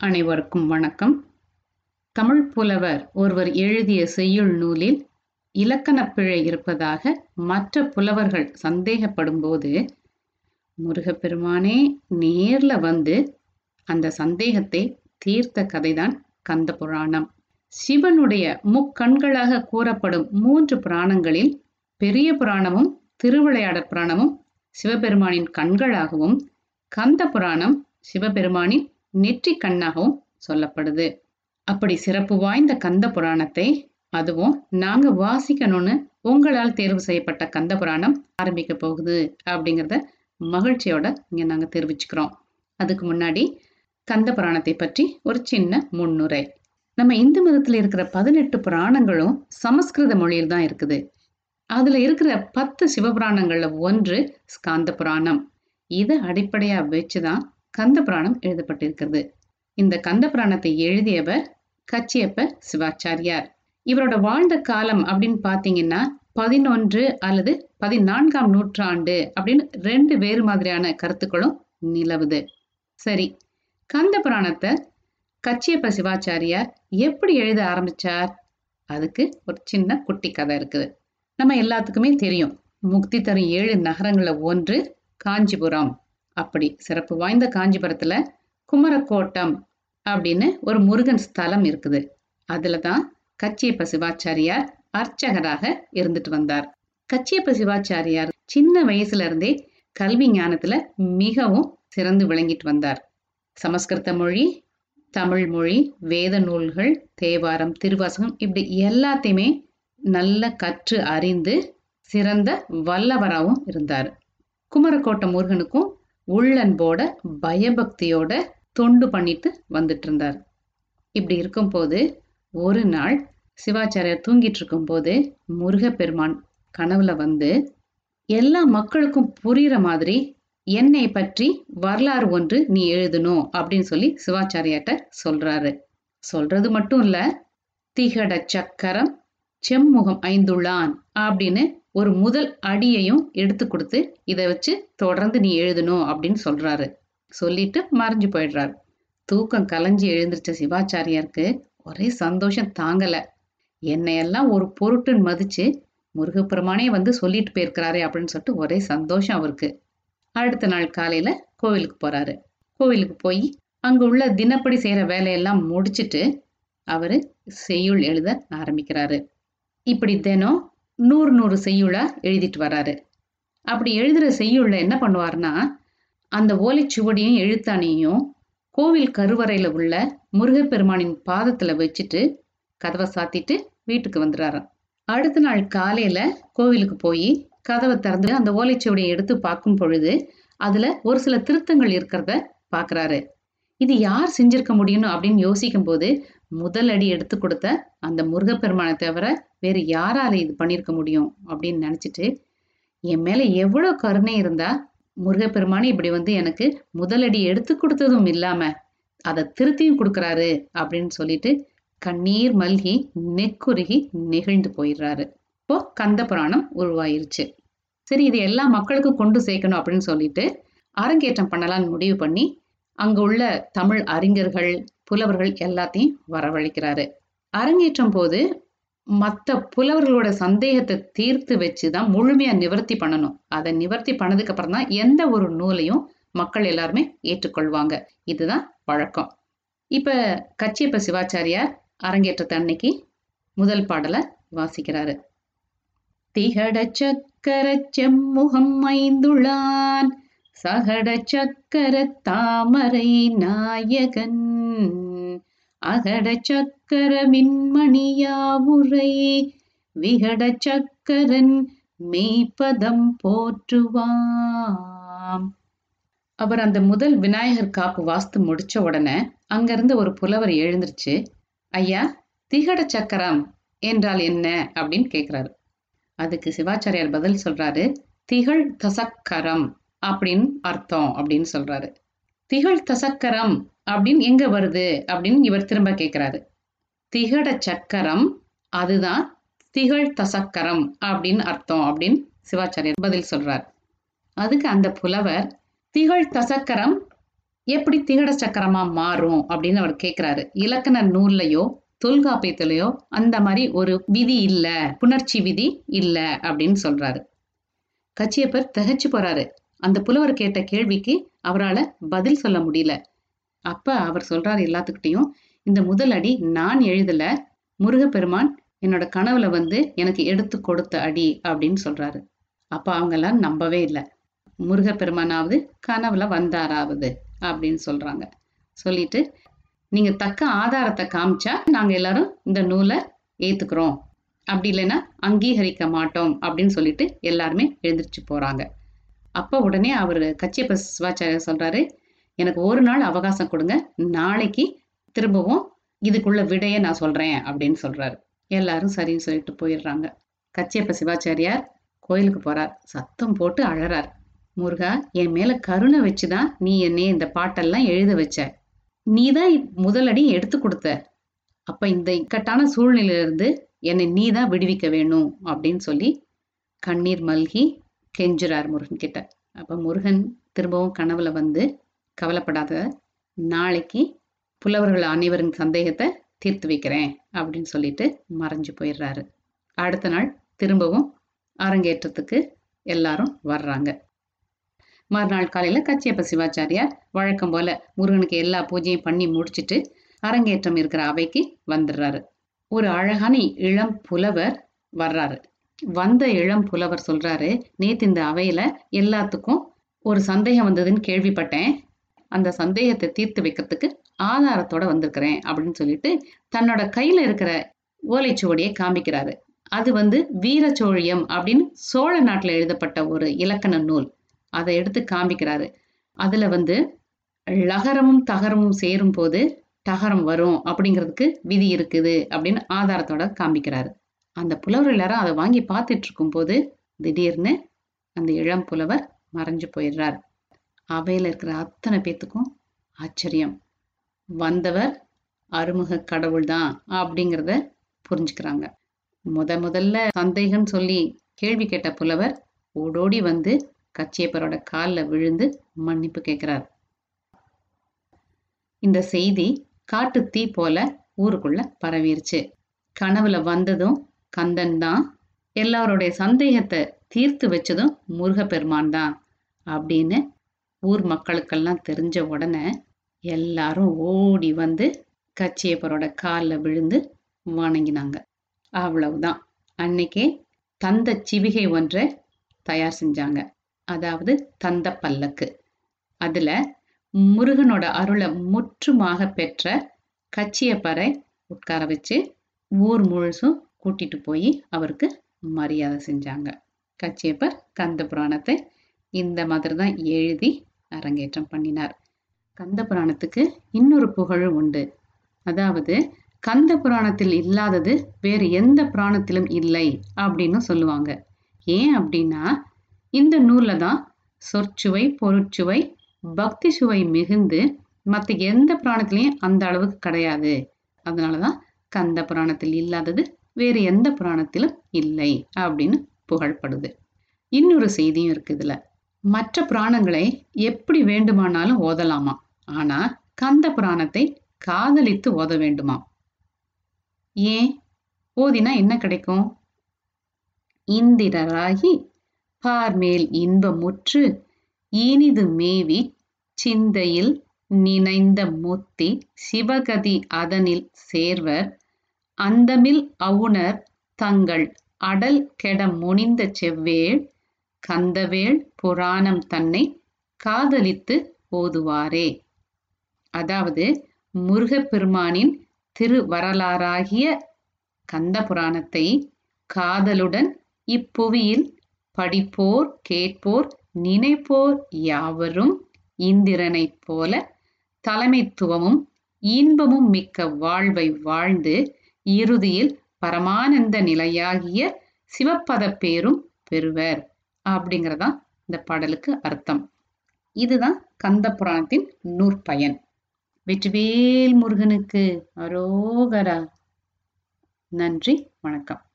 அனைவருக்கும் வணக்கம். தமிழ் புலவர் ஒருவர் எழுதிய செய்யுள் நூலில் இலக்கணப் பிழை இருப்பதாக மற்ற புலவர்கள் சந்தேகப்படும்போது முருகப்பெருமானே நேர்ல வந்து அந்த சந்தேகத்தை தீர்த்த கதைதான் கந்த புராணம். சிவனுடைய முக்கண்களாக கூறப்படும் மூன்று புராணங்களில் பெரிய புராணமும் திருவிளையாடற் புராணமும் சிவபெருமானின் கண்களாகவும் கந்த புராணம் சிவபெருமானின் நெற்றி கண்ணாகவும் சொல்லப்படுது. அப்படி சிறப்பு வாய்ந்த கந்த புராணத்தை அதுவும் நாங்க வாசிக்கணும்னு உங்களால் தேர்வு செய்யப்பட்ட கந்த புராணம் ஆரம்பிக்க போகுது அப்படிங்கிறத மகிழ்ச்சியோட இங்க நாங்க தெரிவிச்சுக்கிறோம். அதுக்கு முன்னாடி கந்த புராணத்தை பற்றி ஒரு சின்ன முன்னுரை. நம்ம இந்து மதத்தில் இருக்கிற பதினெட்டு புராணங்களும் சமஸ்கிருத மொழியில் தான் இருக்குது. அதுல இருக்கிற பத்து சிவபுராணங்கள்ல ஒன்று ஸ்காந்த புராணம். இதை அடிப்படையா வச்சுதான் கந்த புராணம் எழுதப்பட்டிருக்கிறது. இந்த கந்த புராணத்தை எழுதியவர் கச்சியப்ப சிவாச்சாரியார். இவரோட வாழ்ந்த காலம் அப்படின்னு பாத்தீங்கன்னா பதினொன்று அல்லது பதினான்காம் நூற்றாண்டு அப்படின்னு ரெண்டு வேறு மாதிரியான கருத்துக்களும் நிலவுது. சரி கந்த புராணத்தை கச்சியப்ப சிவாச்சாரியார் எப்படி எழுத ஆரம்பிச்சார்? அதுக்கு ஒரு சின்ன குட்டி கதை இருக்குது. நம்ம எல்லாத்துக்குமே தெரியும். முக்தி தரும் ஏழு நகரங்களில் ஒன்று காஞ்சிபுரம். அப்படி சிறப்பு வாய்ந்த காஞ்சிபுரத்துல குமரக்கோட்டம் அப்படின்னு ஒரு முருகன் ஸ்தலம் இருக்குது. அதுல தான் கச்சியப்ப சிவாச்சாரியார் அர்ச்சகராக இருந்துட்டு வந்தார். கச்சியப்ப சிவாச்சாரியார் சின்ன வயசுல இருந்தே கல்வி ஞானத்துல மிகவும் சிறந்து விளங்கிட்டு வந்தார். சமஸ்கிருத மொழி தமிழ் மொழி வேத நூல்கள் தேவாரம் திருவாசகம் இப்படி எல்லாத்தையுமே நல்ல கற்று அறிந்து சிறந்த வல்லவராகவும் இருந்தார். குமரக்கோட்டை முருகனுக்கும் உள்ளன்போட பயபக்தியோட தொண்டு பண்ணிட்டு வந்துட்டு இருந்தார் இப்படி இருக்கும்போது ஒரு நாள் சிவாச்சாரியார் தூங்கிட்டு இருக்கும்போது முருகப்பெருமான் கனவுல வந்து எல்லா மக்களுக்கும் புரியுற மாதிரி என்னை பற்றி வரலாறு ஒன்று நீ எழுதணும் அப்படின்னு சொல்லி சிவாச்சாரியாட்ட சொல்றாரு. சொல்றது மட்டும் இல்ல திகட சக்கரம் செம்முகம் ஐந்துள்ளான் அப்படின்னு ஒரு முதல் அடியையும் எடுத்து கொடுத்து இதை வச்சு தொடர்ந்து நீ எழுதணும் அப்படின்னு சொல்றாரு. சொல்லிட்டு மறைஞ்சு போயிடுறாரு. தூக்கம் கலைஞ்சி எழுந்திருச்ச சிவாச்சாரியாருக்கு ஒரே சந்தோஷம் தாங்கல. என்னையெல்லாம் ஒரு பொருட்டுன்னு மதிச்சு முருகப்பெருமானே வந்து சொல்லிட்டு போயிருக்கிறாரே அப்படின்னு சொல்லிட்டு ஒரே சந்தோஷம் அவருக்கு. அடுத்த நாள் காலையில கோவிலுக்கு போறாரு. கோவிலுக்கு போய் அங்க உள்ள தினப்படி செய்யற வேலையெல்லாம் முடிச்சிட்டு அவரு செய்யுள் எழுத ஆரம்பிக்கிறாரு. இப்படி தினம் நூறு நூறு செய்யுளா எழுதிட்டு வராரு. அப்படி எழுதுற செய்யுள்ள என்ன பண்ணுவார்னா அந்த ஓலைச்சுவடியும் எழுத்தாணியும் கோவில் கருவறையில உள்ள முருகப்பெருமானின் பாதத்துல வச்சுட்டு கதவை சாத்திட்டு வீட்டுக்கு வந்துடுறாராம் அடுத்த நாள் காலையில கோவிலுக்கு போய் கதவை திறந்து அந்த ஓலைச்சுவடியை எடுத்து பார்க்கும் பொழுது அதுல ஒரு சில திருத்தங்கள் இருக்கிறத பாக்குறாரு. இது யார் செஞ்சிருக்க முடியும் அப்படின்னு யோசிக்கும் போது முதல் அடி எடுத்து கொடுத்த அந்த முருகப்பெருமானை தவிர வேறு யாரால இது பண்ணியிருக்க முடியும் அப்படின்னு நினைச்சிட்டு என் மேல எவ்வளவு கருணை இருந்தா முருகப்பெருமானே இப்படி வந்து எனக்கு முதலடி எடுத்து கொடுத்ததும் இல்லாம அதை திருத்தியும் கொடுக்குறாரு அப்படின்னு சொல்லிட்டு கண்ணீர் மல்கி நெக்குருகி நெகிழ்ந்து போயிடுறாரு. இப்போ கந்த புராணம் உருவாயிருச்சு. சரி இது எல்லா மக்களுக்கும் கொண்டு சேர்க்கணும் அப்படின்னு சொல்லிட்டு அரங்கேற்றம் பண்ணலாம்னு முடிவு பண்ணி அங்க உள்ள தமிழ் அறிஞர்கள் புலவர்கள் எல்லாத்தையும் வரவழைக்கிறாரு. அரங்கேற்றம் போது மற்ற புலவர்களோட சந்தேகத்தை தீர்த்து வச்சு தான் முழுமையா நிவர்த்தி பண்ணணும். அதை நிவர்த்தி பண்ணதுக்கு அப்புறம் தான் எந்த ஒரு நூலையும் மக்கள் எல்லாருமே ஏற்றுக்கொள்வாங்க. இதுதான் வழக்கம். இப்ப கச்சியப்ப சிவாச்சாரியார் அரங்கேற்றத்தை அன்னைக்கு முதல் பாடலை வாசிக்கிறாரு. திகட சக்கர செம்முகம் ஐந்துளான் சகட சக்கர தாமரை நாயகன் அகட சக்கர மின்மணியாவுரை விகட சக்கரன் மெய்ப்பதம் போற்றுவாம். அவர் அந்த முதல் விநாயகர் காப்பு வாஸ்து முடிச்ச உடனே அங்கிருந்து ஒரு புலவர் எழுந்துருச்சு. ஐயா திகட சக்கரம் என்றால் என்ன? அப்படின்னு கேட்குறாரு அதுக்கு சிவாச்சாரியார் பதில் சொல்றாரு திகழ் தசக்கரம் அப்படின்னு அர்த்தம் அப்படின்னு சொல்றாரு. திகழ் தசக்கரம் அப்படின்னு எங்க வருது அப்படின்னு இவர் திரும்ப கேட்கிறாரு திகட சக்கரம் அதுதான் திகழ் தசக்கரம் அப்படின்னு அர்த்தம் அப்படின்னு சிவாச்சாரியர் பதில் சொல்றார். அதுக்கு அந்த புலவர் திகழ் தசக்கரம் எப்படி திகட சக்கரமா மாறும் அப்படின்னு அவர் கேட்கிறாரு இலக்கண நூல்லையோ தொல்காப்பியத்திலையோ அந்த மாதிரி ஒரு விதி இல்ல புணர்ச்சி விதி இல்ல அப்படின்னு சொல்றாரு. கச்சியப்பர் திகச்சு போறாரு. அந்த புலவர் கேட்ட கேள்விக்கு அவரால் பதில் சொல்ல முடியல. அப்ப அவர் சொல்றாரு எல்லாத்துக்கிட்டையும் இந்த முதல் அடி நான் எழுதல முருகப்பெருமான் என்னோட கனவுல வந்து எனக்கு எடுத்து கொடுத்த அடி அப்படின்னு சொல்றாரு. அப்ப அவங்கெல்லாம் நம்பவே இல்லை. முருகப்பெருமானாவது கனவுல வந்தாராவது அப்படின்னு சொல்றாங்க. சொல்லிட்டு நீங்க தக்க ஆதாரத்தை காமிச்சா நாங்க எல்லாரும் இந்த நூலை ஏத்துக்கிறோம். அப்படி இல்லைன்னா அங்கீகரிக்க மாட்டோம் அப்படின்னு சொல்லிட்டு எல்லாருமே எழுந்திரிச்சு போறாங்க. அப்போ உடனே அவர் கச்சியப்ப சிவாச்சாரியர் சொல்றாரு எனக்கு ஒரு நாள் அவகாசம் கொடுங்க நாளைக்கு திரும்பவும் இதுக்குள்ள விடைய நான் சொல்றேன் அப்படின்னு சொல்றாரு. எல்லாரும் சரின்னு சொல்லிட்டு போயிடுறாங்க. கச்சியப்ப சிவாச்சாரியார் கோயிலுக்கு போறார். சத்தம் போட்டு அழறார். முருகா என் மேல கருணை வச்சுதான் நீ என்னை இந்த பாட்டெல்லாம் எழுத வச்ச. நீ தான் முதலடி எடுத்து கொடுத்த. அப்ப இந்த இக்கட்டான சூழ்நிலையிலிருந்து என்னை நீ தான் விடுவிக்க வேணும் அப்படின்னு சொல்லி கண்ணீர் மல்கி கெஞ்சுறார் முருகன் கிட்ட. அப்போ முருகன் திரும்பவும் கனவுல வந்து கவலைப்படாத நாளைக்கு புலவர்கள் அனைவரின் சந்தேகத்தை தீர்த்து வைக்கிறேன் அப்படின்னு சொல்லிட்டு மறைஞ்சு போயிடுறாரு. அடுத்த நாள் திரும்பவும் அரங்கேற்றத்துக்கு எல்லாரும் வர்றாங்க. மறுநாள் காலையில கச்சியப்ப சிவாச்சாரியார் வழக்கம் போல முருகனுக்கு எல்லா பூஜையும் பண்ணி முடிச்சிட்டு அரங்கேற்றம் இருக்கிற அவைக்கு வந்துடுறாரு. ஒரு அழகான இளம் புலவர் வர்றாரு. வந்த இளம் புலவர் சொல்றாரு நேத்து இந்த அவையில எல்லாத்துக்கும் ஒரு சந்தேகம் வந்ததுன்னு கேள்விப்பட்டேன். அந்த சந்தேகத்தை தீர்த்து வைக்கிறதுக்கு ஆதாரத்தோட வந்திருக்கிறேன் அப்படின்னு சொல்லிட்டு தன்னோட கையில இருக்கிற ஓலைச்சுவடியை காமிக்கிறாரு. அது வந்து வீரச்சோழியம் அப்படின்னு சோழ நாட்டில் எழுதப்பட்ட ஒரு இலக்கண நூல். அதை எடுத்து காமிக்கிறாரு. அதுல வந்து லகரமும் தகரமும் சேரும் போது டகரம் வரும் அப்படிங்கிறதுக்கு விதி இருக்குது அப்படின்னு ஆதாரத்தோட காமிக்கிறாரு. அந்த புலவர் எல்லாரும் அதை வாங்கி பார்த்துட்டு இருக்கும் போது திடீர்னு அந்த இளம் புலவர் மறைஞ்சு போயிடுறார். அவையில இருக்கிற அத்தனை பேத்துக்கும் ஆச்சரியம். வந்தவர் அருமுக கடவுள் தான் அப்படிங்கிறத புரிஞ்சுக்கிறாங்க. முத முதல்ல சந்தேகம் சொல்லி கேள்வி கேட்ட புலவர் ஓடோடி வந்து கச்சேப்பரோட காலில் விழுந்து மன்னிப்பு கேட்கிறார். இந்த செய்தி காட்டு தீ போல ஊருக்குள்ள பரவிருச்சு. கனவுல வந்ததும் கந்தன் தான் எல்லாருடைய சந்தேகத்தை தீர்த்து வச்சதும் முருகப்பெருமான் தான் அப்படின்னு ஊர் மக்களுக்கெல்லாம் தெரிஞ்ச உடனே எல்லாரும் ஓடி வந்து கச்சியப்பரோட காலில் விழுந்து வணங்கினாங்க. அவ்வளவுதான். அன்னைக்கே தந்த சிவிகை ஒன்றை தயார் செஞ்சாங்க. அதாவது தந்த பல்லக்கு. அதில் முருகனோட அருளை முற்றுமாக பெற்ற கச்சியப்பரை உட்கார வச்சு ஊர் முழுசும் கூட்டிட்டு போய் அவருக்கு மரியாதை செஞ்சாங்க. கச்சியப்பர் கந்த புராணத்தை இந்த மாதிரி தான் எழுதி அரங்கேற்றம் பண்ணினார். கந்த புராணத்துக்கு இன்னொரு புகழும் உண்டு. அதாவது கந்த புராணத்தில் இல்லாதது வேறு எந்த புராணத்திலும் இல்லை அப்படின்னு சொல்லுவாங்க. ஏன் அப்படின்னா இந்த நூல்ல தான் சொற்சுவை பொருட்சுவை பக்தி சுவை மிகுந்து மற்ற எந்த புராணத்திலையும் அந்த அளவுக்கு கிடையாது. அதனாலதான் கந்த புராணத்தில் இல்லாதது வேறு எந்த புராணத்திலும் இல்லை அப்படின்னு புகழ்படுது. இன்னொரு செய்தியும் இருக்கு இதுல. மற்ற புராணங்களை எப்படி வேண்டுமானாலும் ஓதலாமா? ஆனா கந்த புராணத்தை காதலித்து ஓத வேண்டுமா? ஏன்? ஓதினா என்ன கிடைக்கும்? இந்திரராகி பார்மேல் இன்பமுற்று இனிது மேவி சிந்தையில் நினைந்த முத்தி சிவகதி அதனில் சேர்வர் அந்தமில் அவுணர் தங்கள் அடல் கெட முனிந்த செவ்வேள் கந்தவேள் புராணம் தன்னை காதலித்து ஓதுவாரே. அதாவது முருகப்பெருமானின் திருவரலாறாகிய கந்த புராணத்தை காதலுடன் இப்புவியில் படிப்போர் கேட்போர் நினைப்போர் யாவரும் இந்திரனைப் போல தலைமைத்துவமும் இன்பமும் மிக்க வாழ்வை வாழ்ந்து இறுதியில் பரமானந்த நிலையாகிய சிவப்பத பேரும் பெறுவர். அப்படிங்கிறதா இந்த பாடலுக்கு அர்த்தம். இதுதான் கந்த புராணத்தின் நூற்பயன். வெற்றிவேல் முருகனுக்கு அரோகரா. நன்றி வணக்கம்.